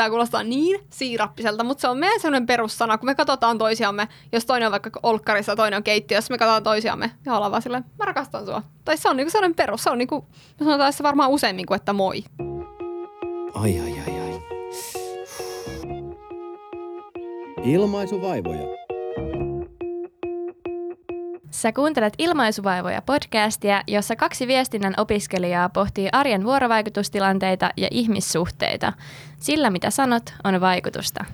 Tämä kuulostaa niin siirappiselta, mutta se on meidän sellainen perussana, kun me katsotaan toisiamme, jos toinen on vaikka olkkarissa ja toinen on keittiössä, me katsotaan toisiamme ja ollaan vaan silleen, mä rakastan sua. Tai se on niinku sellainen perus, se on niinku, me sanotaan se varmaan useammin kuin että moi. Ai ai ai ai. Ilmaisuvaivoja. Sä kuuntelet Ilmaisuvaivoja podcastia, jossa kaksi viestinnän opiskelijaa pohtii arjen vuorovaikutustilanteita ja ihmissuhteita. Sillä mitä sanot on vaikutusta.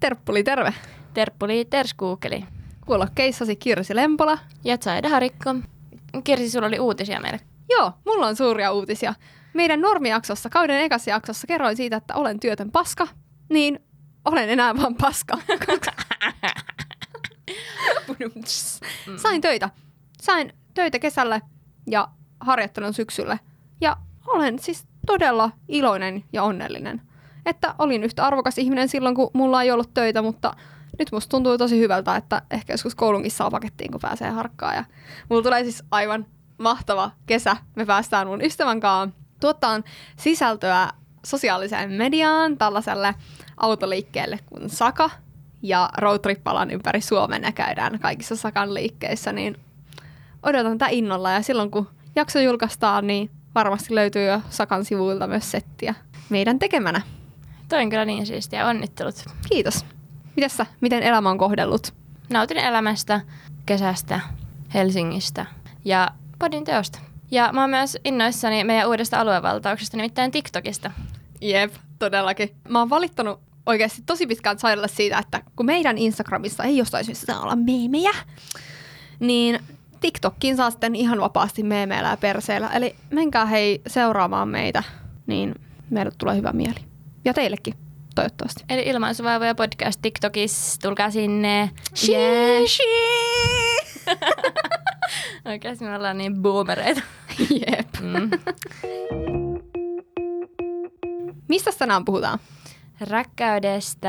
Terppuli, terve. Terppuli terskuukeli. Kuulokkeissasi Kirsi Lempola. Ja Zaida Harikko. Kirsi, sulla oli uutisia meille. Joo, mulla on suuria uutisia. Meidän normijaksossa, kauden ekassa jaksossa kerroin siitä, että olen työtön paska, niin olen enää vaan paska. Sain töitä. Sain töitä kesälle ja harjoittelun syksylle. Ja olen siis todella iloinen ja onnellinen. Että olin yhtä arvokas ihminen silloin, kun mulla ei ollut töitä, mutta nyt musta tuntuu tosi hyvältä, että ehkä joskus koulunkin saa pakettiin, kun pääsee harkkaan. Ja mulla tulee siis aivan mahtava kesä. Me päästään mun ystävän kanssa tuottaan sisältöä sosiaaliseen mediaan tällaiselle autoliikkeelle kuin Saka – ja roadtrippalan ympäri Suomen ja käydään kaikissa Sakan liikkeissä, niin odotan tätä innolla ja silloin kun jakso julkaistaan, niin varmasti löytyy jo Sakan sivuilta myös settiä meidän tekemänä. Toi on kyllä niin siistiä. Onnittelut. Kiitos. Mitäs sä? Miten elämä on kohdellut? Nautin elämästä, kesästä, Helsingistä ja podin teosta. Ja mä oon myös innoissani meidän uudesta aluevaltauksesta, nimittäin TikTokista. Jep, todellakin. Mä oon valittanut oikeasti tosi pitkään sairalle siitä, että kun meidän Instagramissa ei jostain syystä olla meemejä, niin TikTokkiin saa sitten ihan vapaasti meemeillä ja perseillä. Eli menkää hei seuraamaan meitä, niin meille tulee hyvä mieli. Ja teillekin, toivottavasti. Eli ilmaisuvaivoja podcast TikTokissa, tulkaa sinne. Yeah. Oikeasti me ollaan niin boomereita. Jep. Mm. Mistä tänään puhutaan? Rakkaudesta.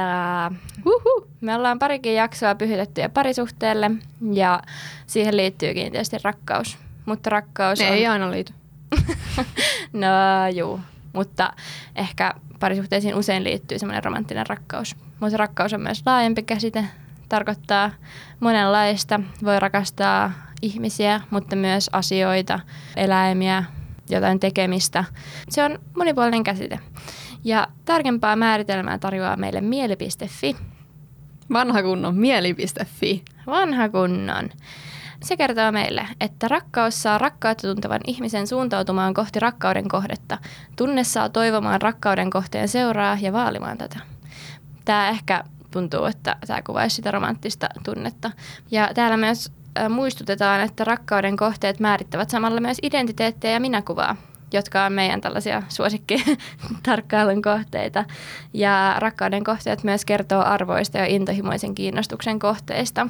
Uhu. Me ollaan parikin jaksoa pyhitetty ja parisuhteelle ja siihen liittyykin tietysti rakkaus. Mutta rakkaus ne on... ei aina liity. no juu, mutta ehkä parisuhteisiin usein liittyy semmoinen romanttinen rakkaus. Mutta rakkaus on myös laajempi käsite, tarkoittaa monenlaista. Voi rakastaa ihmisiä, mutta myös asioita, eläimiä, jotain tekemistä. Se on monipuolinen käsite. Ja tarkempaa määritelmää tarjoaa meille mieli.fi. Vanha kunnon mieli.fi. Vanha kunnon. Se kertoo meille, että rakkaus saa rakkautta tuntevan ihmisen suuntautumaan kohti rakkauden kohdetta. Tunne saa toivomaan rakkauden kohteen seuraa ja vaalimaan tätä. Tämä ehkä tuntuu, että tämä kuvaisi sitä romanttista tunnetta. Ja täällä myös muistutetaan, että rakkauden kohteet määrittävät samalla myös identiteettiä ja minäkuvaa jotka on meidän tällaisia suosikkitarkkailun kohteita. Ja rakkauden kohteet myös kertoo arvoista ja intohimoisen kiinnostuksen kohteista.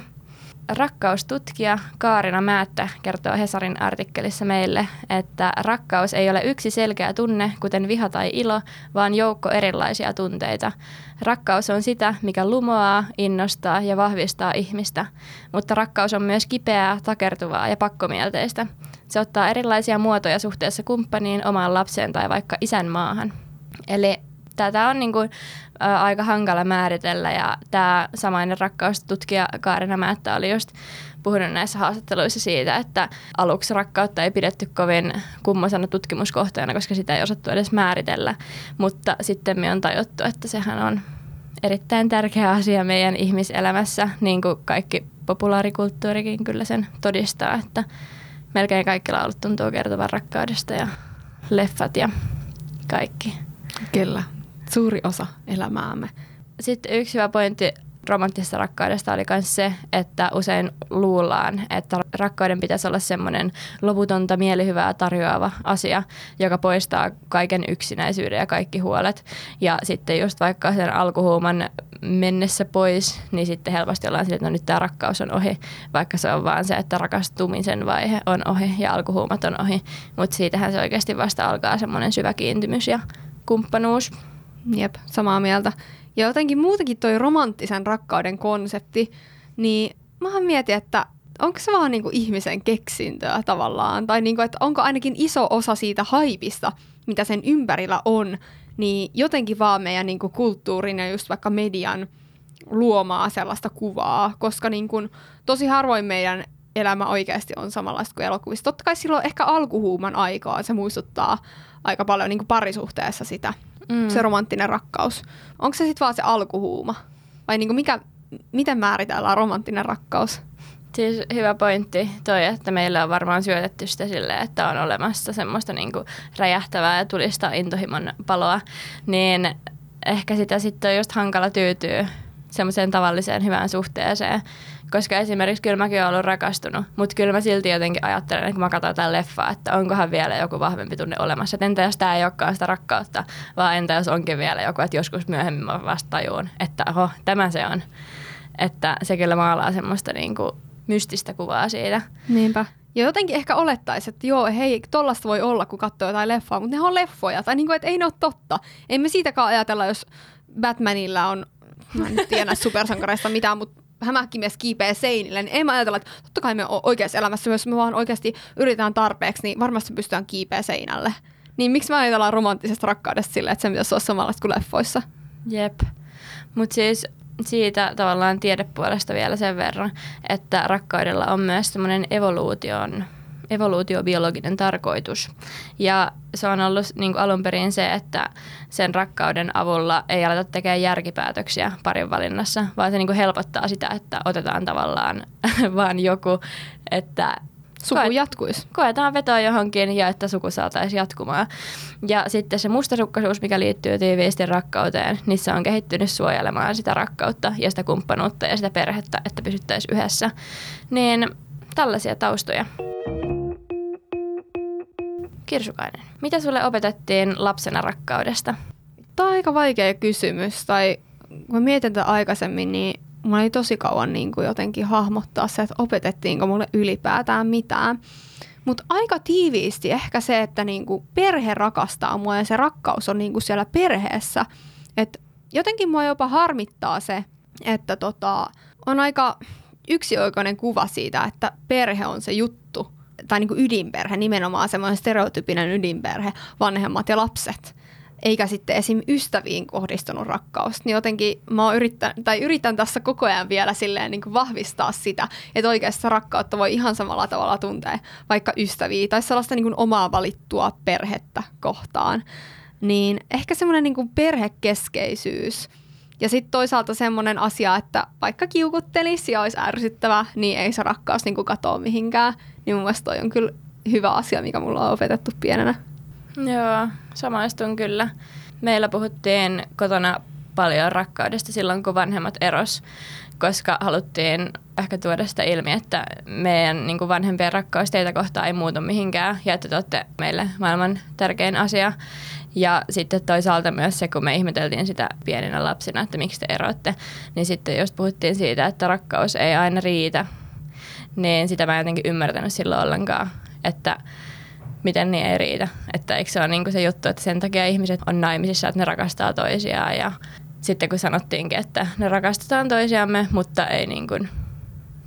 Rakkaustutkija Kaarina Määttä kertoo Hesarin artikkelissa meille, että rakkaus ei ole yksi selkeä tunne, kuten viha tai ilo, vaan joukko erilaisia tunteita. Rakkaus on sitä, mikä lumoaa, innostaa ja vahvistaa ihmistä, mutta rakkaus on myös kipeää, takertuvaa ja pakkomielteistä. Se ottaa erilaisia muotoja suhteessa kumppaniin, omaan lapseen tai vaikka isän maahan. Eli tätä on niin kuin, ä, aika hankala määritellä ja tämä samainen rakkaustutkija Kaarina Määttä oli just puhunut näissä haastatteluissa siitä, että aluksi rakkautta ei pidetty kovin kummosana tutkimuskohteena, koska sitä ei osattu edes määritellä, mutta sitten me on tajuttu, että sehän on erittäin tärkeä asia meidän ihmiselämässä, niin kuin kaikki populaarikulttuurikin kyllä sen todistaa, että melkein kaikki laulut tuntuu kertovan rakkaudesta ja leffat ja kaikki. Kyllä, suuri osa elämäämme. Sitten yksi hyvä pointti romanttisesta rakkaudesta oli myös se, että usein luullaan, että rakkauden pitäisi olla semmoinen loputonta mielihyvää tarjoava asia, joka poistaa kaiken yksinäisyyden ja kaikki huolet. Ja sitten just vaikka sen alkuhuuman mennessä pois, niin sitten helposti ollaan sille, että no nyt tämä rakkaus on ohi, vaikka se on vaan se, että rakastumisen vaihe on ohi ja alkuhuumat on ohi. Mutta siitähän se oikeasti vasta alkaa semmoinen syvä kiintymys ja kumppanuus. Jep, samaa mieltä. Ja jotenkin muutenkin toi romanttisen rakkauden konsepti, niin mä mietin, että onko se vaan niinku ihmisen keksintöä tavallaan, tai niinku, että onko ainakin iso osa siitä haipista, mitä sen ympärillä on, niin jotenkin vaan meidän niin kuin kulttuurin ja just vaikka median luomaa sellaista kuvaa, koska niin kuin, tosi harvoin meidän elämä oikeasti on samanlaista kuin elokuvissa. Totta kai silloin ehkä alkuhuuman aikaa se muistuttaa aika paljon niin kuin parisuhteessa sitä, mm. se romanttinen rakkaus. Onko se sitten vaan se alkuhuuma? Vai niin kuin mikä, miten määritellään romanttinen rakkaus? Siis hyvä pointti toi, että meillä on varmaan syötetty sitä sille, että on olemassa semmoista niinku räjähtävää ja tulista intohimon paloa, niin ehkä sitä sitten on just hankala tyytyä semmoiseen tavalliseen hyvään suhteeseen. Koska esimerkiksi kyllä mäkin olen ollut rakastunut, mutta kyllä mä silti jotenkin ajattelen, kun mä katson jotain leffaa, että onkohan vielä joku vahvempi tunne olemassa. Että entä jos tämä ei olekaan sitä rakkautta, vaan entä jos onkin vielä joku, että joskus myöhemmin mä vasta tajuun, että oho, tämä se on. Että se kyllä maalaa semmoista niin kuin mystistä kuvaa siitä. Niinpä. Ja jotenkin ehkä olettaisi, että joo, hei, tollasta voi olla, kun katsoo jotain leffaa, mutta ne on leffoja. Tai niin kuin, että ei ne ole totta. Emme siitäkaan ajatella, jos Batmanilla on, mä en tiedä supersankareista mitään, mutta hämähäkkimies kiipeä seinille, niin ei mä ajatella, että totta kai me oikeassa elämässä, jos me vaan oikeasti yritetään tarpeeksi, niin varmasti pystytään kiipeä seinälle. Niin miksi me ajatellaan romanttisesta rakkaudesta silleen, että se pitäisi olla samanlaista kuin leffoissa? Jep. Mutta siis siitä tavallaan tiedepuolesta vielä sen verran, että rakkaudella on myös semmoinen evoluution evoluutiobiologinen tarkoitus. Ja se on ollut niin kuin alun perin se, että sen rakkauden avulla ei aleta tekemään järkipäätöksiä parin valinnassa, vaan se niin kuin helpottaa sitä, että otetaan tavallaan vaan joku, että Suku koet, jatkuisi. Koetaan vetoa johonkin ja että suku saataisiin jatkumaan. Ja sitten se mustasukkaisuus, mikä liittyy tiiviisti rakkauteen, niin se on kehittynyt suojelemaan sitä rakkautta ja sitä kumppanuutta ja sitä perhettä, että pysyttäisiin yhdessä. Niin tällaisia taustoja. Kirsukainen, mitä sulle opetettiin lapsena rakkaudesta? Tämä on aika vaikea kysymys. Tai kun mietin tätä aikaisemmin, niin mulla oli tosi kauan niin kuin jotenkin hahmottaa se, että opetettiinko mulle ylipäätään mitään. Mutta aika tiiviisti ehkä se, että niin kuin perhe rakastaa mua ja se rakkaus on niin kuin siellä perheessä. Et jotenkin mua jopa harmittaa se, että tota, on aika yksioikoinen kuva siitä, että perhe on se juttu. Tai niin kuin ydinperhe, nimenomaan semmoinen stereotypinen ydinperhe, vanhemmat ja lapset eikä sitten esim. ystäviin kohdistunut rakkaus. Niin jotenkin mä yritän, tai yritän tässä koko ajan vielä silleen niin kuin vahvistaa sitä, että oikeassa rakkautta voi ihan samalla tavalla tuntea vaikka ystäviä tai sellaista niin kuin omaa valittua perhettä kohtaan. Niin ehkä semmoinen niin perhekeskeisyys ja sitten toisaalta semmoinen asia, että vaikka kiukuttelisi ja olisi ärsyttävä, niin ei se rakkaus niin katoa mihinkään. Niin mun mielestä toi on kyllä hyvä asia, mikä mulla on opetettu pienenä. Joo, samaistun kyllä. Meillä puhuttiin kotona paljon rakkaudesta silloin, kun vanhemmat eros, koska haluttiin ehkä tuoda sitä ilmi, että meidän niin kuin vanhempien rakkaus teitä kohtaan ei muutu mihinkään ja että te olette meille maailman tärkein asia. Ja sitten toisaalta myös se, kun me ihmeteltiin sitä pieninä lapsina, että miksi te erotte, niin sitten just puhuttiin siitä, että rakkaus ei aina riitä. Niin sitä mä en jotenkin ymmärtänyt silloin ollenkaan, että miten niin ei riitä. Että eikö se ole niin se juttu, että sen takia ihmiset on naimisissa, että ne rakastaa toisiaan ja sitten kun sanottiinkin, että ne rakastetaan toisiamme, mutta ei niin kuin,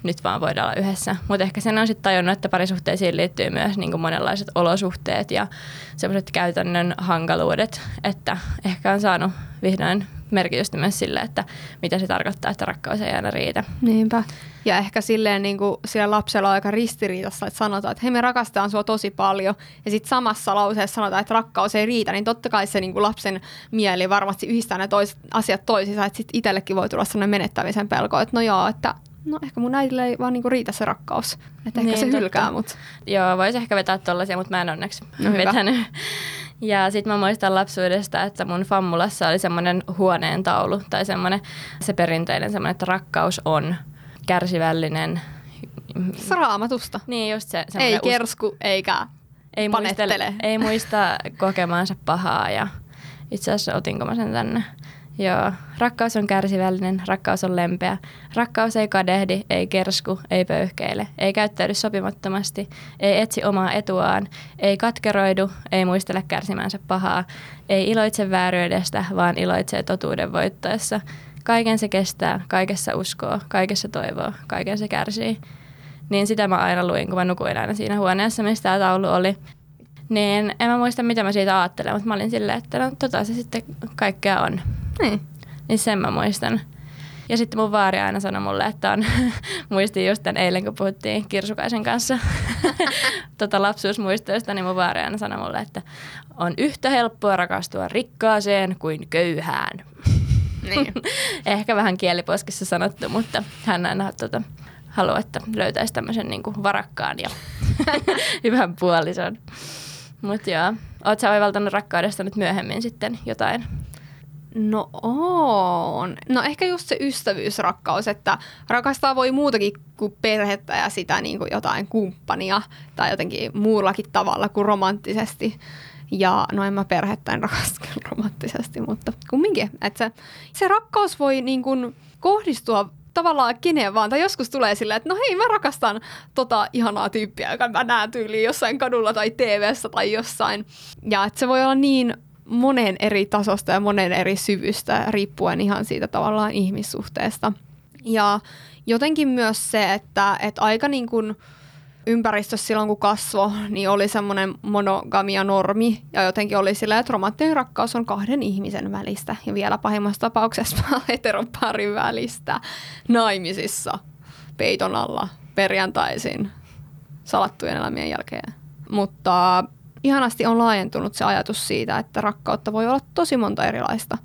nyt vaan voida olla yhdessä. Mutta ehkä sen on sitten tajunnut, että parisuhteisiin liittyy myös niin monenlaiset olosuhteet ja semmoiset käytännön hankaluudet, että ehkä on saanut vihdoin merkitystä myös sille, että mitä se tarkoittaa, että rakkaus ei aina riitä. Niinpä. Ja ehkä silleen niin kuin sillä lapsella on aika ristiriitassa, että sanotaan, että hei me rakastetaan sua tosi paljon. Ja sitten samassa lauseessa sanotaan, että rakkaus ei riitä, niin totta kai se niin kuin lapsen mieli varmasti yhdistää ne toiset, asiat toisissa, että sitten itsellekin voi tulla sellainen menettämisen pelko, että no joo, että no ehkä mun äidille ei vaan niinku riitä se rakkaus. Että ehkä niin, se hylkää mut. Joo, voisi ehkä vetää tollasia, mutta mä en onneksi no, vetänyt. Ja sitten mä muistan lapsuudesta, että mun fammulassa oli semmoinen huoneen taulu tai semmoinen se perinteinen semmoinen, että rakkaus on kärsivällinen. Raamatusta. Niin just se. Ei kersku eikä ei panettele. Muistele, ei muista kokemaansa pahaa ja itse asiassa otinko mä sen tänne. Joo, rakkaus on kärsivällinen, rakkaus on lempeä. Rakkaus ei kadehdi, ei kersku, ei pöyhkeile, ei käyttäydy sopimattomasti, ei etsi omaa etuaan, ei katkeroidu, ei muistele kärsimänsä pahaa, ei iloitse vääryydestä, vaan iloitsee totuuden voittaessa. Kaiken se kestää, kaikessa uskoo, kaikessa toivoo, kaiken se kärsii. Niin sitä mä aina luin, kun mä nukuin aina siinä huoneessa, missä tämä taulu oli. Niin en mä muista, mitä mä siitä ajattelen, mutta mä olin silleen, että no tota se sitten kaikkea on. Niin. Niin sen mä muistan. Ja sitten mun vaari aina sanoi mulle, että on, muistin just tämän eilen, kun puhuttiin Kirsukaisen kanssa tota lapsuusmuistoista, niin mun vaari aina sanoi mulle, että on yhtä helppoa rakastua rikkaaseen kuin köyhään. Niin. Ehkä vähän kieliposkessa sanottu, mutta hän aina tota, haluaa, että löytäisi tämmöisen niin kuin varakkaan ja hyvän puolison. Mutta joo, oot sä oivaltanut rakkaudesta nyt myöhemmin sitten jotain? No on. No ehkä just se ystävyysrakkaus, että rakastaa voi muutakin kuin perhettä ja sitä niin kuin jotain kumppania tai jotenkin muullakin tavalla kuin romanttisesti. Ja no en mä perhettä en rakasta romanttisesti, mutta kumminkin. Että se, se rakkaus voi niin kuin kohdistua tavallaan keneen vaan. Tai joskus tulee silleen, että no hei mä rakastan tota ihanaa tyyppiä, joka mä näen tyyliin jossain kadulla tai tv tai jossain. Ja että se voi olla niin monen eri tasosta ja monen eri syvystä riippuen ihan siitä tavallaan ihmissuhteesta. Ja jotenkin myös se, että, että aika niin kuin ympäristössä silloin kun kasvo, niin oli semmoinen monogamia normi ja jotenkin oli sillä, että romanttinen rakkaus on kahden ihmisen välistä ja vielä pahimmassa tapauksessa heteroparin välistä naimisissa peiton alla perjantaisin salattujen elämien jälkeen. Mutta ihanasti on laajentunut se ajatus siitä, että rakkautta voi olla tosi monta erilaista.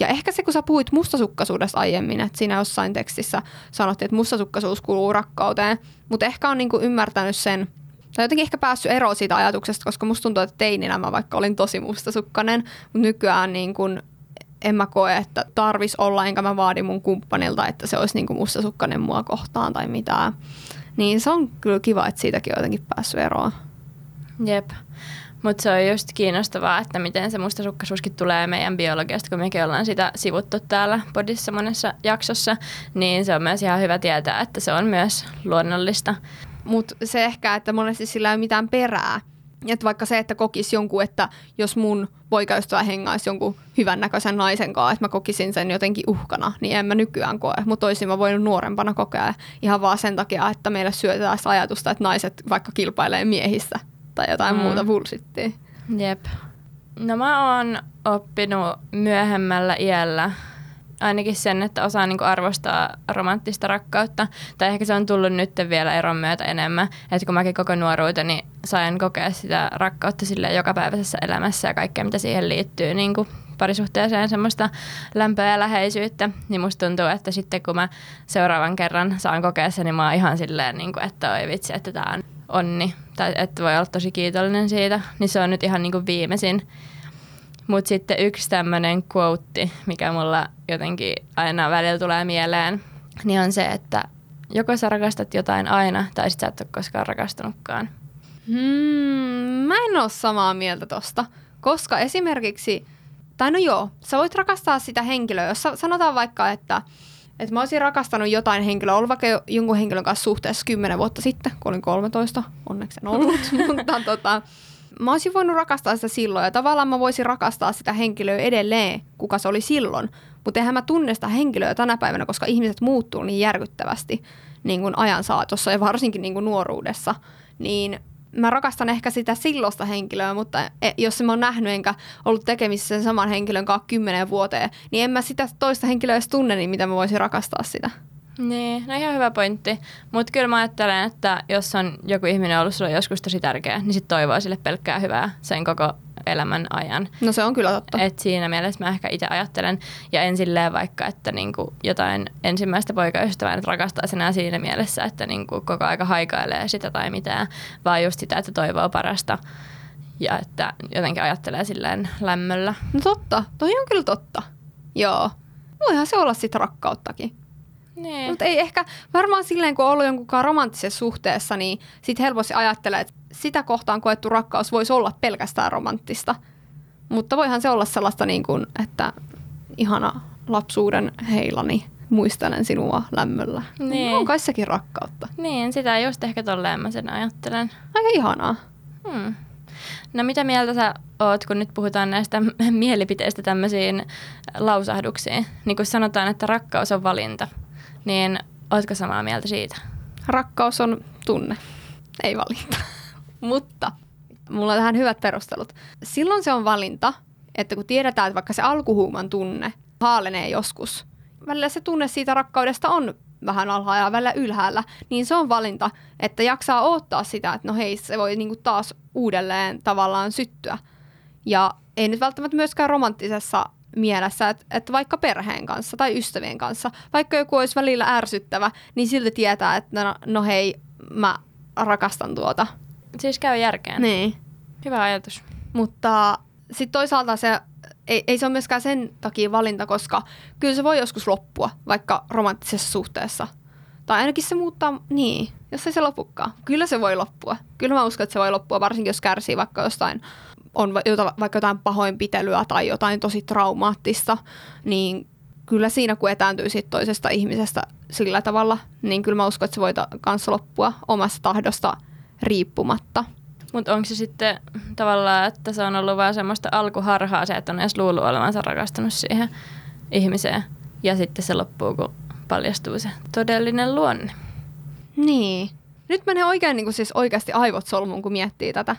Ja ehkä se, kun sä puhuit mustasukkaisuudesta aiemmin, että siinä jossain tekstissä sanottiin, että mustasukkaisuus kuuluu rakkauteen, mutta ehkä on niinku ymmärtänyt sen, tai jotenkin ehkä päässyt eroon siitä ajatuksesta, koska musta tuntuu, että teininä mä vaikka olin tosi mustasukkainen, mutta nykyään niin kuin en mä koe, että tarvis olla, enkä mä vaadi mun kumppanilta, että se olisi niin mustasukkainen mua kohtaan tai mitään. Niin se on kyllä kiva, että siitäkin on jotenkin päässyt eroon. Jep. Mutta se on just kiinnostavaa, että miten se mustasukkaisuuskin tulee meidän biologiasta, kun mekin ollaan sitä sivuttu täällä podissa monessa jaksossa, niin se on myös ihan hyvä tietää, että se on myös luonnollista. Mutta se ehkä, että monesti sillä ei ole mitään perää. Että vaikka se, että kokisi jonkun, että jos mun poikaystävä hengaisi jonkun hyvän näköisen naisen kanssa, että mä kokisin sen jotenkin uhkana, niin en mä nykyään koe. Mutta olisin mä voinut nuorempana kokea ihan vaan sen takia, että meille syötetään sitä ajatusta, että naiset vaikka kilpailee miehistä tai jotain mm. muuta bullshittia. Jep. No mä oon oppinut myöhemmällä iällä ainakin sen, että osaa niinku arvostaa romanttista rakkautta. Tai ehkä se on tullut nyt vielä eron myötä enemmän. Että kun mäkin koko nuoruuteni sain kokea sitä rakkautta sille jokapäiväisessä elämässä ja kaikkea, mitä siihen liittyy niin kuin parisuhteeseen semmoista lämpöä ja läheisyyttä, niin musta tuntuu, että sitten kun mä seuraavan kerran saan kokea sen, niin mä oon ihan silleen, niin kuin, että oi vitsi, että tää on onni, tai että voi olla tosi kiitollinen siitä, niin se on nyt ihan niin kuin viimeisin. Mutta sitten yksi tämmöinen quote, mikä mulla jotenkin aina välillä tulee mieleen, niin on se, että joko sä rakastat jotain aina, tai sit sä et ole koskaan rakastunutkaan. Hmm, mä en ole samaa mieltä tosta, koska esimerkiksi, tai no joo, sä voit rakastaa sitä henkilöä, jos sanotaan vaikka, että että mä olisin rakastanut jotain henkilöä, ollut vaikka jonkun henkilön kanssa suhteessa 10 vuotta sitten, kun olin 13, onneksi en ollut, mutta tota, mä olisin voinut rakastaa sitä silloin ja tavallaan mä voisin rakastaa sitä henkilöä edelleen, kuka se oli silloin. Mutta eihän mä tunne sitä henkilöä tänä päivänä, koska ihmiset muuttuu niin järkyttävästi niin kuin ajan saatossa ja varsinkin niin kuin nuoruudessa. Niin mä rakastan ehkä sitä silloista henkilöä, mutta e, jos mä oon nähnyt enkä ollut tekemisissä sen saman henkilön kanssa kymmenen vuoteen, niin en mä sitä toista henkilöä edes tunne, niin mitä mä voisin rakastaa sitä. Niin, no ihan hyvä pointti. Mutta kyllä mä ajattelen, että jos on joku ihminen ollut sulle joskus tosi tärkeä, niin sit toivoo sille pelkkää hyvää sen koko elämän ajan. No se on kyllä totta. Et siinä mielessä mä ehkä itse ajattelen, ja en silleen vaikka, että niinku jotain ensimmäistä poikaystävää nyt rakastaa enää siinä mielessä, että niinku koko aika haikailee sitä tai mitään, vaan just sitä, että toivoo parasta ja että jotenkin ajattelee silleen lämmöllä. No totta, toi on kyllä totta. Joo. Voihan se olla sitä rakkauttakin. Niin. Mutta ei ehkä, varmaan silleen kun on ollut jonkun romanttisessa suhteessa, niin sit helposti ajattelee, että sitä kohtaan koettu rakkaus voisi olla pelkästään romanttista. Mutta voihan se olla sellaista niin kuin, että ihana lapsuuden heilani, muistelen sinua lämmöllä. Niin. On kai sekin rakkautta. Niin, sitä just ehkä tolleen mä sen ajattelen. Aika ihanaa. Hmm. No mitä mieltä sä oot, kun nyt puhutaan näistä mielipiteistä tämmöisiin lausahduksiin? Niin kun sanotaan, että rakkaus on valinta – niin ootko samaa mieltä siitä? Rakkaus on tunne, ei valinta. Mutta Mulla on tähän hyvät perustelut. Silloin se on valinta, että kun tiedetään, että vaikka se alkuhuuman tunne haalenee joskus, välillä se tunne siitä rakkaudesta on vähän alhaalla ja välillä ylhäällä, niin se on valinta, että jaksaa odottaa sitä, että no hei, se voi niinku taas uudelleen tavallaan syttyä. Ja ei nyt välttämättä myöskään romanttisessa mielessä, että, että vaikka perheen kanssa tai ystävien kanssa, vaikka joku olisi välillä ärsyttävä, niin silti tietää, että no, no hei, mä rakastan tuota. Siis käy järkeen. Niin. Hyvä ajatus. Mutta sitten toisaalta se ei, ei se ole myöskään sen takia valinta, koska kyllä se voi joskus loppua, vaikka romanttisessa suhteessa. Tai ainakin se muuttaa, niin, jos ei se lopukaan. Kyllä se voi loppua. Kyllä mä uskon, että se voi loppua, varsinkin jos kärsii vaikka jostain, on vaikka jotain pahoinpitelyä tai jotain tosi traumaattista, niin kyllä siinä, kun etääntyy siitä toisesta ihmisestä sillä tavalla, niin kyllä mä uskon, että se voi kanssa loppua omasta tahdosta riippumatta. Mutta onko se sitten tavallaan, että se on ollut vaan semmoista alkuharhaa se, että on edes luullut olevansa rakastunut siihen ihmiseen. Ja sitten se loppuu, kun paljastuu se todellinen luonne. Niin. Nyt menee oikein niin kuin siis oikeasti aivot solmuun, kun miettii tätä.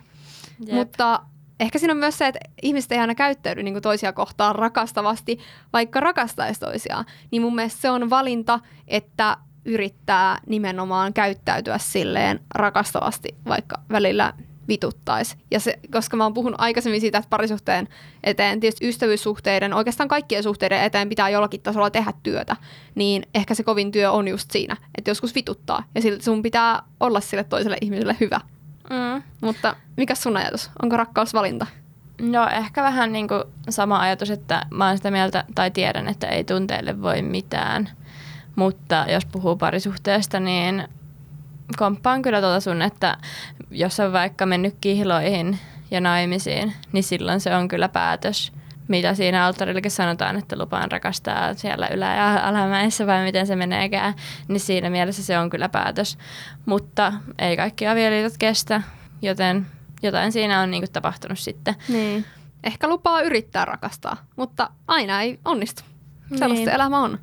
Jep. Mutta ehkä siinä on myös se, että ihmiset ei aina käyttäydy niin toisia kohtaan rakastavasti, vaikka rakastaisi toisiaan. Niin mun mielestä se on valinta, että yrittää nimenomaan käyttäytyä silleen rakastavasti, vaikka välillä vituttaisi. Ja se, koska mä oon puhunut aikaisemmin siitä, että parisuhteen eteen, tietysti ystävyyssuhteiden, oikeastaan kaikkien suhteiden eteen pitää jollakin tasolla tehdä työtä, niin ehkä se kovin työ on just siinä, että joskus vituttaa ja sun pitää olla sille toiselle ihmiselle hyvä. Mm. Mutta mikä sun ajatus? Onko rakkaus valinta? No ehkä vähän niin kuin sama ajatus, että mä oon sitä mieltä tai tiedän, että ei tunteille voi mitään. Mutta jos puhuu parisuhteesta, niin komppaan kyllä tuota sun, että jos on vaikka mennyt kihloihin ja naimisiin, niin silloin se on kyllä päätös, mitä siinä alttarillekin sanotaan, että lupaan rakastaa siellä ylä- ja alamäessä vai miten se meneekään, niin siinä mielessä se on kyllä päätös. Mutta ei kaikki avioliitot kestä, joten jotain siinä on niinku tapahtunut sitten. Niin. Ehkä lupaa yrittää rakastaa, mutta aina ei onnistu. Sellaista niin. elämä on.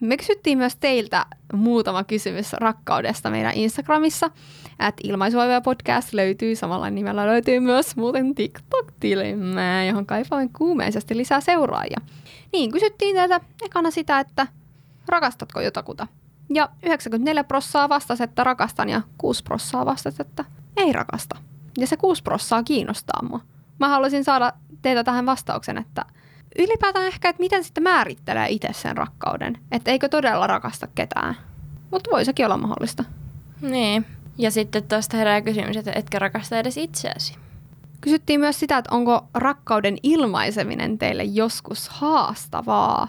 Me kysyttiin myös teiltä muutama kysymys rakkaudesta meidän Instagramissa. At ilmaisuoiva podcast löytyy, samalla nimellä löytyy myös muuten TikTok-tilimme, johon kaipaan kuumeisesti lisää seuraajia. Niin, kysyttiin teiltä ekana sitä, että rakastatko jotakuta? Ja 94 prossaa vastasi, että rakastan ja 6 prossaa vastasi, että ei rakasta. Ja se 6 prossaa kiinnostaa mua. Mä haluaisin saada teiltä tähän vastauksen, että – ylipäätään ehkä, että miten sitten määrittelee itse sen rakkauden. Että eikö todella rakasta ketään. Mutta voi sekin olla mahdollista. Niin. Ja sitten tuosta herää kysymys, että etkö rakasta edes itseäsi? Kysyttiin myös sitä, että onko rakkauden ilmaiseminen teille joskus haastavaa.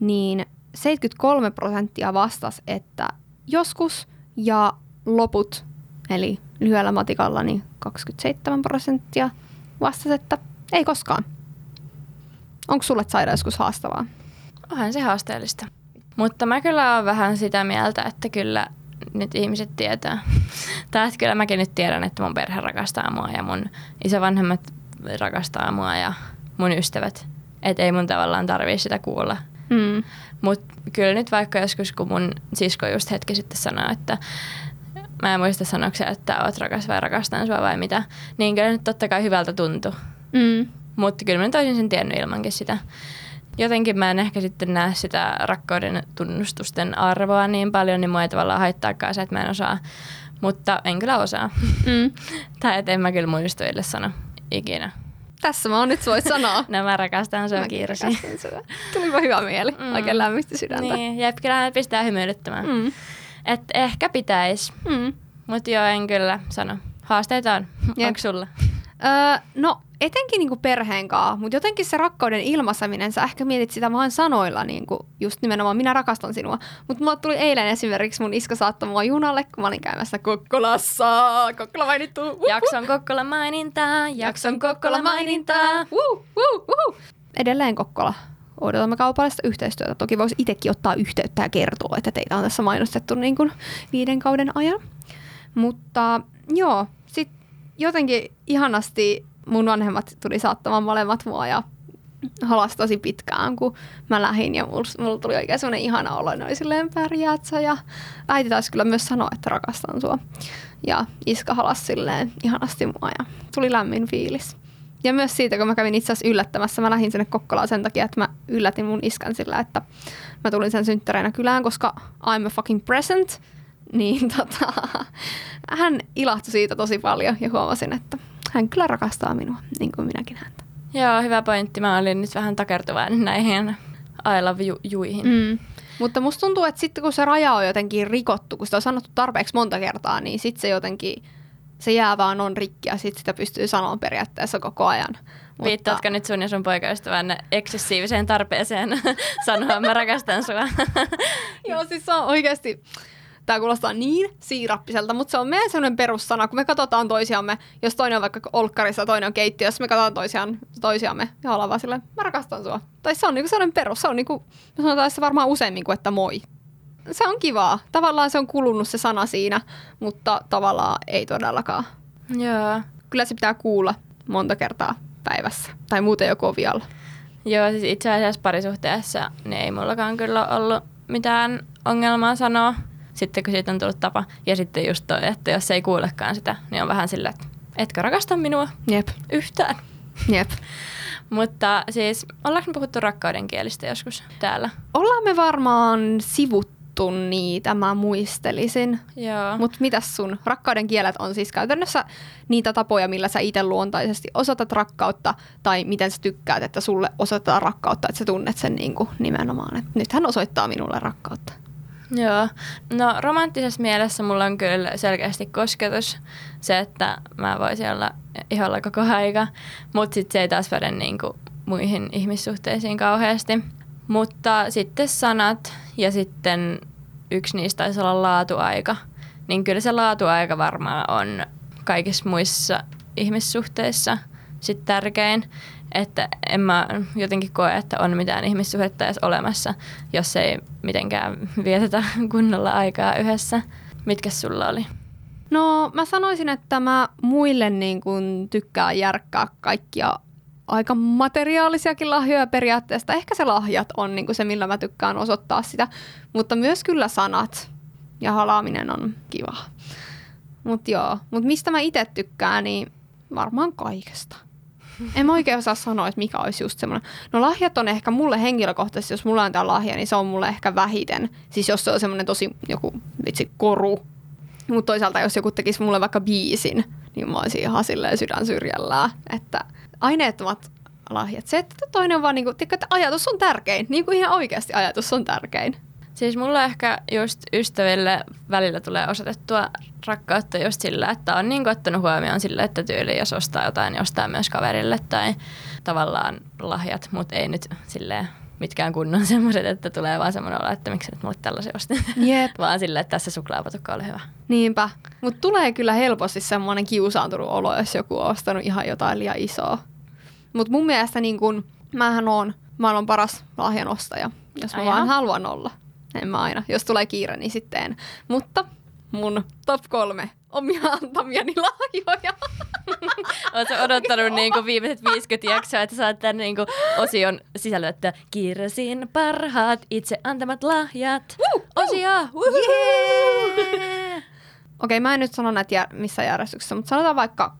Niin 73 prosenttia vastasi, että joskus ja loput, eli lyhyellä matikalla, niin 27 prosenttia vastasi, että ei koskaan. Onko sulle saada joskus haastavaa? Onhan se haasteellista. Mutta mä kyllä olen vähän sitä mieltä, että kyllä nyt ihmiset tietää. Tai että kyllä mäkin nyt tiedän, että mun perhe rakastaa mua ja mun isovanhemmat rakastaa mua ja mun ystävät. Että ei mun tavallaan tarvii sitä kuulla. Mm. Mutta kyllä nyt vaikka joskus, kun mun sisko just hetki sitten sanoi, että mä en muista sanoksi, että oot rakas vai rakastan sua vai mitä, niin kyllä nyt totta kai hyvältä tuntuu. Mm. Mutta kyllä mä nyt olisin sen tiennyt ilmankin sitä. Jotenkin mä en ehkä sitten näe sitä rakkauden tunnustusten arvoa niin paljon, niin mua ei tavallaan haittaakaan se, että mä en osaa. Mutta en kyllä osaa. Mm. tai että en mä kyllä muistujille sano ikinä. Tässä mä oon nyt voit sanoa. no mä rakastan sua, Kirsi. Tulipa hyvä mieli. Mm. Oikein lämmisti sydäntä. Niin, jep, kyllä pistää hymyilyttämään. Mm. Et ehkä pitäis. Mm. Mutta joo, en kyllä sano. Haasteita on. Onko sulla? Öö, no etenkin niinku perheen kanssa, mutta jotenkin se rakkauden ilmaiseminen, sä ehkä mietit sitä vaan sanoilla, niinku, just nimenomaan minä rakastan sinua. Mutta mulla tuli eilen esimerkiksi mun iska saattoi mua junalle, kun mä olin käymässä Kokkolassa. Kokkola mainittu. Uh, Jakson Kokkola mainintaa, jakson Kokkola mainintaa. Edelleen Kokkola. Odotamme kaupallista yhteistyötä. Toki voisi itsekin ottaa yhteyttä ja kertoa, että teitä on tässä mainostettu niin kuin viiden kauden ajan. Mutta joo, sitten jotenkin ihanasti mun vanhemmat tuli saattamaan molemmat mua ja halas tosi pitkään, kun mä lähdin ja mulla, mulla tuli oikein semmoinen ihana olo, oli silleen pärjäät sä ja äiti taisi kyllä myös sanoa, että rakastan sua. Ja iska halas silleen ihanasti mua ja tuli lämmin fiilis. Ja myös siitä, kun mä kävin itse asiassa yllättämässä, mä lähdin sinne Kokkolaan sen takia, että mä yllätin mun iskan sillä, että mä tulin sen synttäreinä kylään, koska I'm a fucking present. Niin tota, hän ilahtui siitä tosi paljon ja huomasin, että hän kyllä rakastaa minua, niin kuin minäkin häntä. Joo, hyvä pointti. Mä olin nyt vähän takertuvainen näihin I love you, juihin. Mm. Mutta musta tuntuu, että sitten kun se raja on jotenkin rikottu, kun sitä on sanottu tarpeeksi monta kertaa, niin sitten se jotenkin, se jää vaan on rikki ja sitten sitä pystyy sanomaan periaatteessa koko ajan. Mutta, Viittaatko nyt sun ja sun poikaystävän eksessiiviseen tarpeeseen sanoa, mä rakastan sua? Joo, siis se on oikeasti, tämä kuulostaa niin siirappiselta, mutta se on meidän sellainen perussana, kun me katsotaan toisiamme, jos toinen on vaikka olkkarissa ja toinen on keittiössä, me katsotaan toisiaan, toisiamme ja ollaan vaan silleen, mä rakastan sua. Tai se on niinku sellainen perus, se on niinku, me sanotaan se varmaan useammin kuin että moi. Se on kivaa. Tavallaan se on kulunut se sana siinä, mutta tavallaan ei todellakaan. Joo. Kyllä se pitää kuulla monta kertaa päivässä. Tai muuten joku on vialla. Joo, siis itse asiassa parisuhteessa niin ei mullakaan kyllä ollut mitään ongelmaa sanoa, sitten kun siitä on tullut tapa. Ja sitten just toi, että jos ei kuulekaan sitä, niin on vähän sillä, että etkö rakasta minua Jep. yhtään. Jep. Mutta siis, ollaanko me puhuttu rakkauden kielistä joskus täällä? Ollaan me varmaan sivuttu niitä, mä muistelisin. Joo. Mutta mitäs sun rakkauden kielet on siis käytännössä niitä tapoja, millä sä itse luontaisesti osoitat rakkautta, tai miten sä tykkäät, että sulle osoitetaan rakkautta, että sä tunnet sen niin kuin nimenomaan, että nyt hän osoittaa minulle rakkautta. Joo. No romanttisessa mielessä mulla on kyllä selkeästi kosketus. Se, että mä voisin olla iholla koko aika. Mutta sitten se ei taas päde niinku muihin ihmissuhteisiin kauheasti. Mutta sitten sanat ja sitten yksi niistä taisi olla laatuaika. Niin kyllä se laatuaika varmaan on kaikissa muissa ihmissuhteissa sit tärkein. Että en mä jotenkin koe, että on mitään ihmissuhdetta edes olemassa, jos ei mitenkään vietetä kunnolla aikaa yhdessä. Mitkä sulla oli? No mä sanoisin, että mä muille niin kun tykkään järkkää kaikkia aika materiaalisiakin lahjoja periaatteesta. Ehkä se lahjat on niin se, millä mä tykkään osoittaa sitä, mutta myös kyllä sanat ja halaaminen on kiva. Mutta joo, mutta mistä mä itse tykkään, niin varmaan kaikesta. En mä oikein osaa sanoa, että mikä olisi just semmoinen. No lahjat on ehkä mulle henkilökohtaisesti, jos mulla on tämä lahja, niin se on mulle ehkä vähiten. Siis jos se on semmoinen tosi joku vitsi koru. Mutta toisaalta jos joku tekisi mulle vaikka biisin, niin mä olisin ihan silleen sydän syrjällään. Että aineettomat lahjat. Se, että toinen on vaan niinku, tiedätkö, että ajatus on tärkein. Niin kuin ihan oikeasti ajatus on tärkein. Siis mulla ehkä just ystäville välillä tulee osoitettua rakkautta just sillä, että on niin ottanut huomioon sillä, että tyyli jos ostaa jotain, niin ostaa myös kaverille tai tavallaan lahjat, mutta ei nyt silleen mitkään kunnon semmoiset, että tulee vaan semmoinen olo, että miksi nyt mulle tällaisen ostin. Jep. vaan sillä, että tässä suklaapatukka oli hyvä. Niinpä. Mutta tulee kyllä helposti semmoinen kiusaantunut olo, jos joku on ostanut ihan jotain liian isoa. Mutta mun mielestä niin kun, mähän on maailman paras lahjanostaja, jos mä Ai vaan haluan olla. En mä aina. Jos tulee kiire, niin sitten en. Mutta mun top kolme omia antamiani lahjoja. Oletko odottanut niinku viimeiset 50 jaksoa, että saat tämän niinku osion sisällä, että kirjasin parhaat itse antamat lahjat. Osio! Yeah! Okei, mä en nyt sano näitä jär- missä järjestyksessä, mutta sanotaan vaikka,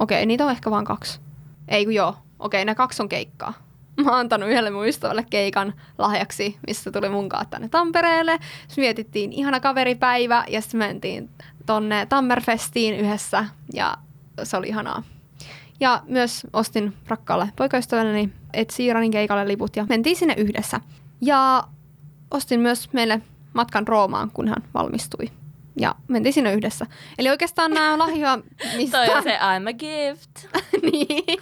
okei, niitä on ehkä vain kaksi. Ei kun joo, okei, ne kaksi on keikkaa. Mä oon antanut yhdelle mun ystävälle keikan lahjaksi, missä tuli mun kanssa tänne Tampereelle. Sitten mietittiin ihana kaveripäivä ja sitten mentiin tonne Tammerfestiin yhdessä ja se oli ihanaa. Ja myös ostin rakkaalle poikaystävälleni Ed Sheeranin keikalle liput ja mentiin sinne yhdessä. Ja ostin myös meille matkan Roomaan, kun hän valmistui. Ja mentiin sinne yhdessä. Eli oikeastaan nämä lahjoja, mistä... Toi on se I'm a gift. niin.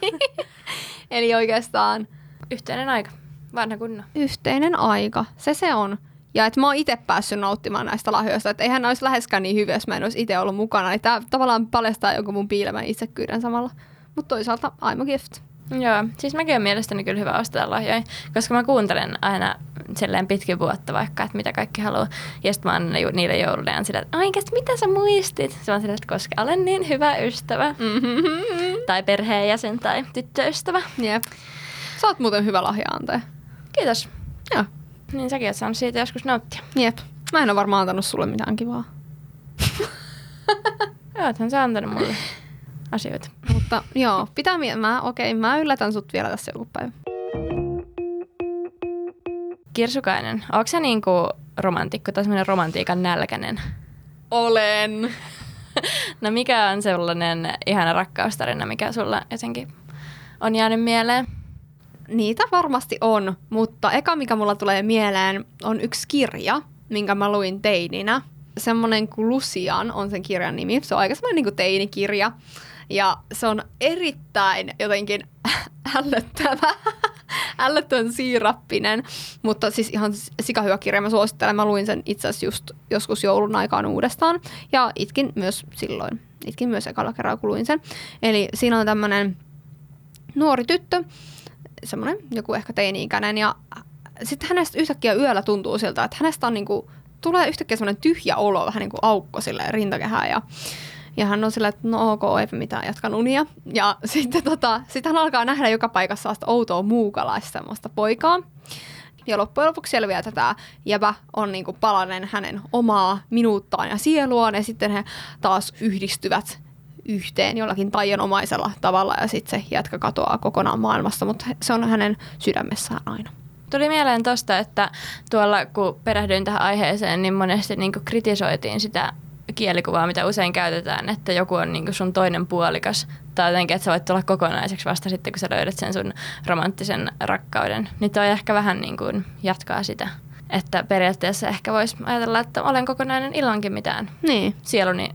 Eli oikeastaan Yhteinen aika. Vanha kunno. yhteinen aika. Se se on. Ja että mä oon itse päässyt nauttimaan näistä lahjoista. Että eihän olisi läheskään niin hyviä, jos mä en olisi itse ollut mukana. Niin tää tavallaan paljastaa jonkun mun piilemän itsekyyden samalla. Mutta toisaalta I'm a gift. Joo, siis mäkin on mielestäni kyllä hyvä ostaa lahjoja, koska mä kuuntelen aina silleen pitkin vuotta vaikka, että mitä kaikki haluaa. Ja sitten mä annan ju- niille joululeen sillä, että oikeasti mitä sä muistit? Se on sillä, että koska olen niin hyvä ystävä Mm-hmm. tai perheenjäsen tai tyttöystävä. Jep. Sä oot muuten hyvä lahja antaja. Kiitos. Joo. Niin säkin oot saanut siitä joskus nauttia. Jep. Mä en ole varmaan antanut sulle mitään kivaa. Oothan sä antanut mulle asioita. Mutta joo, pitää mie- mä, okei, mä yllätän sut vielä tässä joku päivä. Kirsukainen, onko sä niinku romantikko tai semmoinen romantiikan nälkäinen? Olen. No mikä on sellainen ihana rakkaustarina, mikä sulla jotenkin on jäänyt mieleen? Niitä varmasti on, mutta eka mikä mulla tulee mieleen on yksi kirja, minkä mä luin teininä. Semmoinen kuin Lucian on sen kirjan nimi. Se on aika semmoinen niin kuin teinikirja. Ja se on erittäin jotenkin ällöttävä, ällöttön siirappinen, mutta siis ihan sika hyvä kirja. Mä suosittelen, mä luin sen itse asiassa just joskus joulun aikaan uudestaan ja itkin myös silloin. Itkin myös ekalla kerralla, kun luin sen. Eli siinä on tämmöinen nuori tyttö, semmoinen joku ehkä teini-ikäinen ja sitten hänestä yhtäkkiä yöllä tuntuu siltä, että hänestä on niinku, tulee yhtäkkiä semmoinen tyhjä olo, vähän niin kuin aukko sille rintakehään ja ja hän on sillä, että no ok, ei mitään, jatkan unia. Ja sitten tota, sit hän alkaa nähdä joka paikassa sitä outoa muukalaista semmoista poikaa. Ja loppujen lopuksi selviää, että tämä jäbä on niinku palanen hänen omaa minuuttaan ja sieluaan. Ja sitten he taas yhdistyvät yhteen jollakin taianomaisella tavalla ja sitten se jätkä katoaa kokonaan maailmasta, mutta se on hänen sydämessään aina. Tuli mieleen tosta, että tuolla kun perehdyin tähän aiheeseen, niin monesti niin kritisoitiin sitä kielikuvaa, mitä usein käytetään, että joku on niin sun toinen puolikas tai jotenkin, että sä voit tulla kokonaiseksi vasta sitten, kun sä löydät sen sun romanttisen rakkauden. Niin toi ehkä vähän niin kuin jatkaa sitä. Että periaatteessa ehkä voisi ajatella, että olen kokonainen ilonkin mitään Niin, sieluni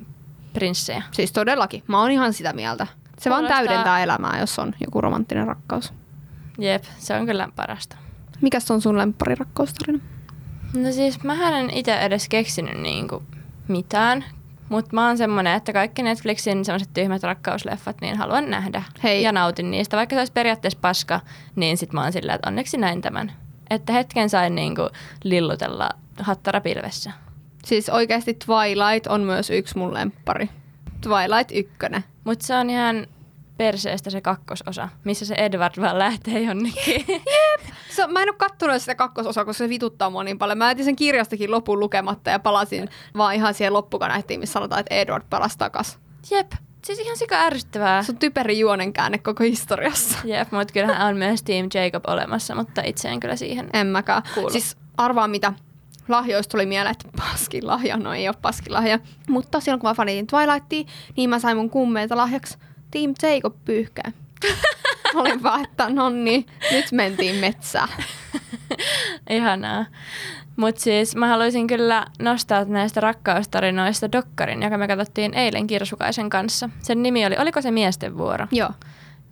prinssejä. siis todellakin. Mä oon ihan sitä mieltä. Se vaan Kuulostaa- täydentää elämää, jos on joku romanttinen rakkaus. Jep, se on kyllä parasta. Mikäs on sun lempparirakkaustarina? No siis mähän en itse edes keksinyt niinku mitään, mutta mä oon semmonen, että kaikki Netflixin semmoiset tyhmät rakkausleffat, niin haluan nähdä. Hei. Ja nautin niistä. Vaikka se olisi periaatteessa paska, niin sit mä oon sillä, että onneksi näin tämän. Että hetken sain niinku lillutella hattara pilvessä. Siis oikeasti Twilight on myös yksi mun lemppari. Twilight ykkönen. Mutta se on ihan perseestä se kakkososa, missä se Edward vaan lähtee jonnekin. Se, mä en ole kattonut sitä kakkososaa, koska se vituttaa mua niin paljon. Mä jätin sen kirjastakin lopun lukematta ja palasin vaan ihan siihen loppukaneettiin, missä sanotaan, että Edward palasi takas. Jep, siis ihan sika ärsyttävää. Se on typerin juonen käänne koko historiassa. Jep, mutta kyllähän on myös Team Jacob olemassa, mutta itse en kyllä siihen En mäkään. Kuulu. Siis arvaa mitä lahjoista tuli mieleen, että paskin lahja, no ei ole paskin lahja. Mutta silloin kun mä fanitin Twilightia, niin mä sain mun kummeilta lahjaksi Team Jacob pyyhkää. Olin vaan, että no niin, nyt mentiin metsään. Ihanaa. Mutta siis mä haluaisin kyllä nostaa näistä rakkaustarinoista dokkarin, joka me katsottiin eilen Kirsukaisen kanssa. Sen nimi oli, oliko se Miesten vuoro? Joo.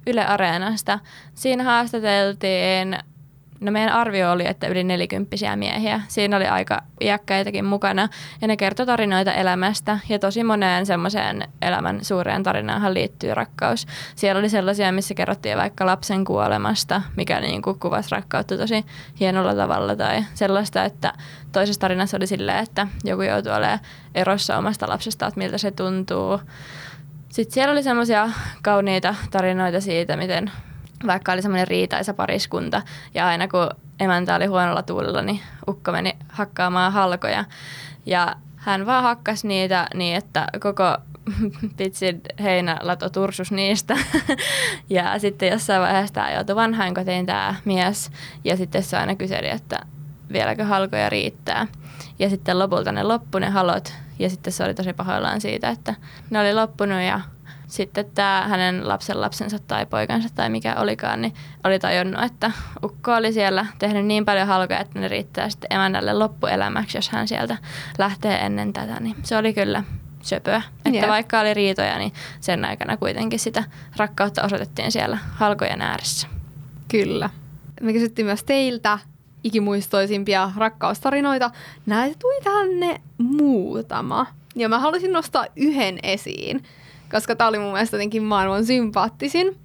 Yle Areenasta. Siinä haastateltiin, no meidän arvio oli, että yli nelikymppisiä miehiä. Siinä oli aika iäkkäitäkin mukana ja ne kertoi tarinoita elämästä ja tosi moneen semmoiseen elämän suureen tarinaanhan liittyy rakkaus. Siellä oli sellaisia, missä kerrottiin vaikka lapsen kuolemasta, mikä niin kuin kuvasi rakkautta tosi hienolla tavalla tai sellaista, että toisessa tarinassa oli silleen, että joku joutuu olemaan erossa omasta lapsesta, että miltä se tuntuu. Sitten siellä oli semmoisia kauniita tarinoita siitä, miten vaikka oli semmoinen riitaisa pariskunta ja aina kun emäntä oli huonolla tuulella, niin ukko meni hakkaamaan halkoja. Ja hän vaan hakkas niitä niin, että koko pitsin heinälato tursus niistä. ja sitten jossain vaiheessa tämä joutui vanhainkotiin tämä mies. Ja sitten se aina kyseli, että vieläkö halkoja riittää. Ja sitten lopulta ne loppu ne halot. Ja sitten se oli tosi pahoillaan siitä, että ne oli loppunut ja sitten tämä hänen lapsen lapsensa tai poikansa tai mikä olikaan, niin oli tajunnut, että ukko oli siellä tehnyt niin paljon halkoja, että ne riittää sitten emännälle loppuelämäksi, jos hän sieltä lähtee ennen tätä. Niin se oli kyllä söpöä. Että Jep. vaikka oli riitoja, niin sen aikana kuitenkin sitä rakkautta osoitettiin siellä halkojen ääressä. Kyllä. Me kysyttiin myös teiltä ikimuistoisimpia rakkaustarinoita. Näitä tuli tänne muutama. Ja mä halusin nostaa yhden esiin, koska tämä oli mun mielestä jotenkin maailman sympaattisin.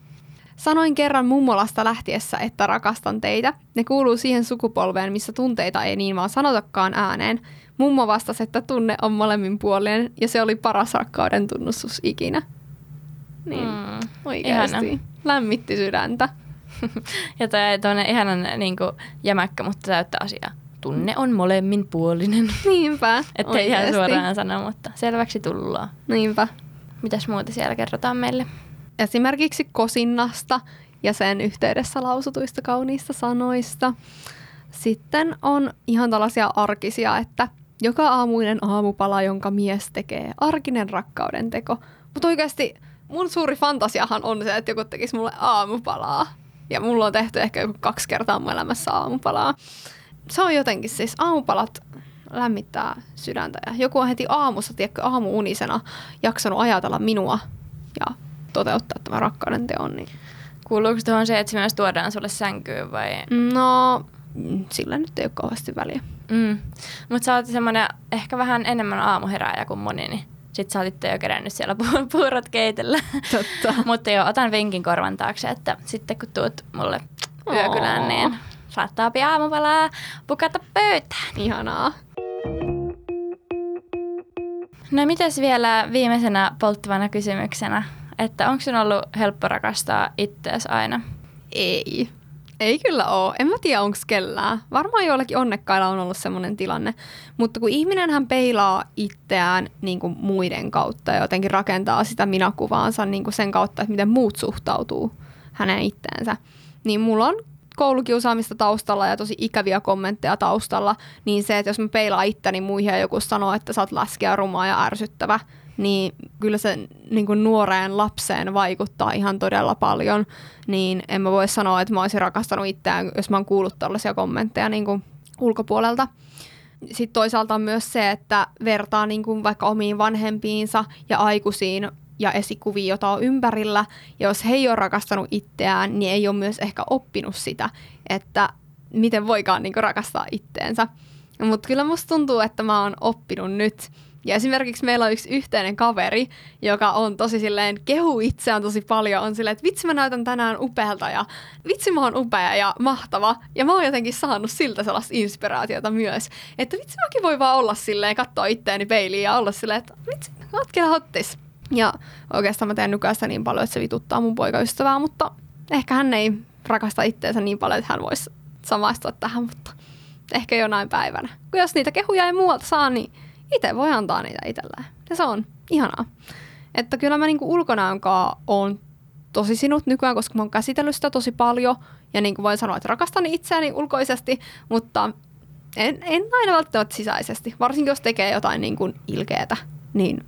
Sanoin kerran mummolasta lähtiessä, että rakastan teitä. Ne kuuluu siihen sukupolveen, missä tunteita ei niin vaan sanotakaan ääneen. Mummo vastasi, että tunne on molemminpuolinen ja se oli paras rakkauden tunnustus ikinä. Niin, Mm, oikeasti. ihana. Lämmitti sydäntä. Ja tuonne ihanan niin kuin, jämäkkä, mutta täyttä asiaa. Tunne on molemmin puolinen. Niinpä. Että ihan suoraan sano, mutta selväksi tullaan. Niinpä. Mitäs muuta siellä kerrotaan meille? Esimerkiksi kosinnasta ja sen yhteydessä lausutuista kauniista sanoista. Sitten on ihan tällaisia arkisia, että joka aamuinen aamupala, jonka mies tekee, arkinen rakkauden teko. Mutta oikeasti mun suuri fantasiahan on se, että joku tekisi mulle aamupalaa. Ja mulla on tehty ehkä joku kaksi kertaa mun elämässä aamupalaa. Se on jotenkin siis, aamupalat lämmittää sydäntä. Ja joku on heti aamussa, tiedätkö, aamuunisena jaksanut ajatella minua ja toteuttaa tämän rakkauden teon. Niin. Kuuluuko tuohon se, että se myös tuodaan sulle sänkyyn vai? No, sillä nyt ei ole kauheasti väliä. Mm. Mutta sä oot semmoinen ehkä vähän enemmän aamuherääjä kuin moni, niin sit sä oot jo kerännyt siellä pu- puurot keitellä. Totta. Mutta joo, otan vinkin korvan taakse, että sitten kun tuut mulle yökylään, niin saattaa aamupalaa pukata pöytään. Ihanaa. No mitäs vielä viimeisenä polttavana kysymyksenä, että onko sun ollut helppo rakastaa ittees aina? Ei. Ei kyllä ole. En mä tiedä, onko kellään. Varmaan joillakin onnekkailla on ollut semmoinen tilanne. Mutta kun ihminen hän peilaa itseään niin kuin muiden kautta ja jotenkin rakentaa sitä minäkuvaansa niin kuin sen kautta, että miten muut suhtautuu hänen itteensä, niin mulla on koulukiusaamista taustalla ja tosi ikäviä kommentteja taustalla, niin se, että jos mä peilaan itteni muihin ja joku sanoo, että sä oot läskiä, rumaa ja ärsyttävä, niin kyllä se niin kuin nuoreen lapseen vaikuttaa ihan todella paljon, niin en mä voi sanoa, että mä olisin rakastanut itseään, jos mä oon kuullut tällaisia kommentteja niin kuin ulkopuolelta. Sitten toisaalta on myös se, että vertaa niin kuin vaikka omiin vanhempiinsa ja aikuisiin ja esikuviin, jota on ympärillä. Ja jos he ei ole rakastanut itseään, niin ei ole myös ehkä oppinut sitä, että miten voikaan niin rakastaa itteensä. Mutta kyllä musta tuntuu, että mä oon oppinut nyt. Ja esimerkiksi meillä on yksi yhteinen kaveri, joka on tosi silleen, kehu itseään tosi paljon, on silleen, että vitsi mä näytän tänään upealta ja vitsi mä oon upea ja mahtava. Ja mä oon jotenkin saanut siltä sellaista inspiraatiota myös, että vitsi mäkin voi vaan olla silleen, katsoa itteeni peiliin ja olla silleen, että vitsi, mä hottis. Ja oikeastaan mä teen nykyään sitä niin paljon, että se vituttaa mun poikaystävää, mutta ehkä hän ei rakasta itteensä niin paljon, että hän voisi samaistua tähän, mutta ehkä jonain päivänä. Kun jos niitä kehuja ei muualta saa, niin itse voi antaa niitä itselleen. Ja se on ihanaa. Että kyllä mä niinku ulkonäönkaan on tosi sinut nykyään, koska mä oon käsitellyt sitä tosi paljon. Ja niin kuin voin sanoa, että rakastan itseäni ulkoisesti, mutta en, en aina välttämättä sisäisesti. Varsinkin jos tekee jotain niin kuin ilkeätä, niin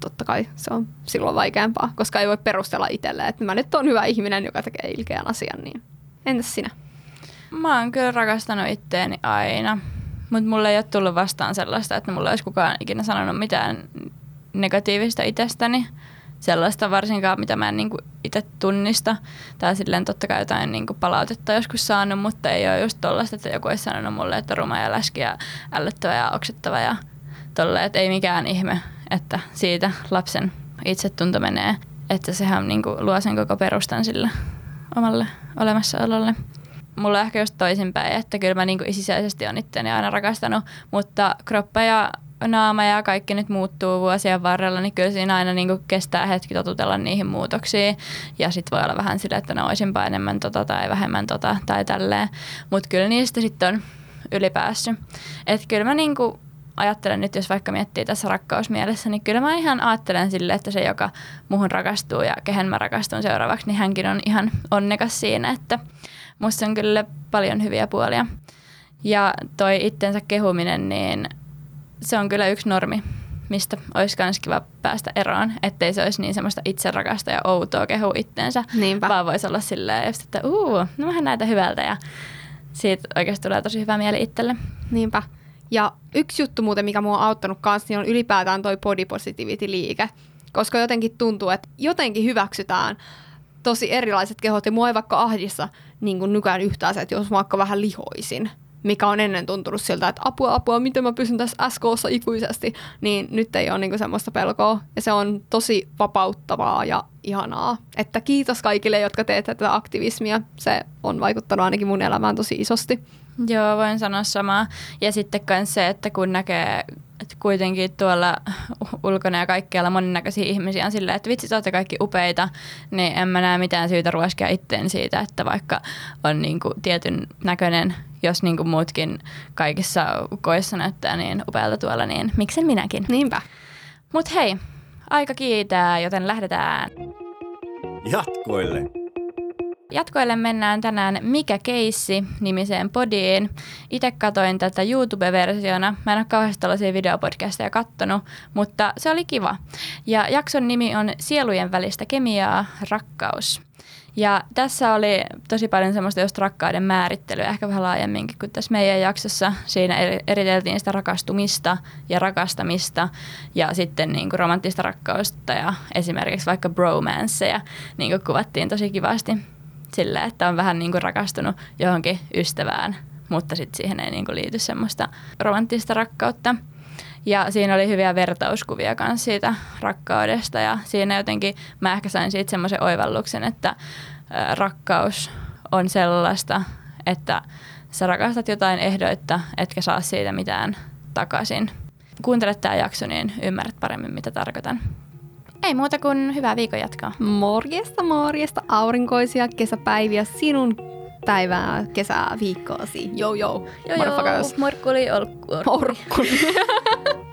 totta kai se on silloin vaikeampaa, koska ei voi perustella itselleen, että mä nyt on hyvä ihminen, joka tekee ilkeän asian. Niin. Entäs sinä? Mä oon kyllä rakastanut itteeni aina, mutta mulle ei ole tullut vastaan sellaista, että mulla olisi kukaan ikinä sanonut mitään negatiivista itsestäni. Sellaista varsinkaan, mitä mä en niinku itse tunnista. Tai silleen totta kai jotain niinku palautetta joskus saanut, mutta ei ole just tollaista, että joku olisi sanonut mulle, että ruma ja läski ja ällöttävä ja oksettava ja tolle, että ei mikään ihme, että siitä lapsen itsetunto menee. Että sehän niinku luo sen koko perustan sille omalle olemassaololle mulla on ehkä just toisinpäin, että kyllä mä niinku sisäisesti on itseäni aina rakastanut, mutta kroppa ja naama ja kaikki nyt muuttuu vuosien varrella, niin kyllä siinä aina niinku kestää hetki totutella niihin muutoksiin. Ja sitten voi olla vähän sillä, että no olisinpa enemmän tota tai vähemmän tota tai tälleen. Mutta kyllä niistä sitten on ylipäässyt. Että kyllä mä niinku ajattelen nyt, jos vaikka miettii tässä rakkausmielessä, niin kyllä mä ihan ajattelen sille, että se, joka muhun rakastuu ja kehen mä rakastun seuraavaksi, niin hänkin on ihan onnekas siinä, että musta on kyllä paljon hyviä puolia. Ja toi itsensä kehuminen, niin se on kyllä yksi normi, mistä olisi myös kiva päästä eroon, ettei se olisi niin semmoista itserakasta ja outoa kehu itteensä, Niinpä. vaan voisi olla silleen, just, että uu, no mähän näytän hyvältä ja siitä oikeasti tulee tosi hyvä mieli itselle. Niinpä. Ja yksi juttu muuten, mikä mua on auttanut kanssa, niin on ylipäätään toi body positivity-liike. Koska jotenkin tuntuu, että jotenkin hyväksytään tosi erilaiset kehot. Ja mua ei vaikka ahdissa niin kuin nykyään yhtään se, että jos mä vaikka vähän lihoisin. Mikä on ennen tuntunut siltä, että apua, apua, miten mä pysyn tässä SKssa ikuisesti, niin nyt ei ole niinku semmoista pelkoa. Ja se on tosi vapauttavaa ja ihanaa. Että kiitos kaikille, jotka teette tätä aktivismia. Se on vaikuttanut ainakin mun elämään tosi isosti. Joo, voin sanoa samaa. Ja sitten myös se, että kun näkee että kuitenkin tuolla ulkona ja kaikkialla monennäköisiä ihmisiä on silleen, että vitsi, olette kaikki upeita, niin en mä näe mitään syytä ruoskia itteen siitä, että vaikka on niin kuin tietyn näköinen, jos niin kuin muutkin kaikissa koissa näyttää niin upealta tuolla, niin miksen minäkin. Niinpä. Mut hei, aika kiitää, joten lähdetään. Jatkoille. Jatkoille mennään tänään Mikä keissi nimiseen podiin. Itse katoin tätä YouTube-versiona. Mä en ole kauheasti tällaisia videopodcasteja kattonut, mutta se oli kiva. Ja jakson nimi on Sielujen välistä kemiaa, rakkaus. Ja tässä oli tosi paljon semmoista just rakkauden määrittelyä, ehkä vähän laajemminkin kuin tässä meidän jaksossa. Siinä eriteltiin sitä rakastumista ja rakastamista ja sitten niin kuin romanttista rakkausta ja esimerkiksi vaikka bromanceja niin kuin kuvattiin tosi kivasti sille, että on vähän niin kuin rakastunut johonkin ystävään, mutta sitten siihen ei niin kuin liity semmoista romanttista rakkautta. Ja siinä oli hyviä vertauskuvia myös siitä rakkaudesta ja siinä jotenkin mä ehkä sain siitä semmoisen oivalluksen, että rakkaus on sellaista, että sä rakastat jotain ehdoitta, etkä saa siitä mitään takaisin. Kuuntele tämä jakso, niin ymmärrät paremmin, mitä tarkoitan. Ei muuta kuin hyvää viikon jatkoa. Morjesta, morjesta, aurinkoisia kesäpäiviä sinun päivää, kesää, viikkoosi. Joo, joo. Joo, joo. Morkkuli, olkkuli. Orkkuli.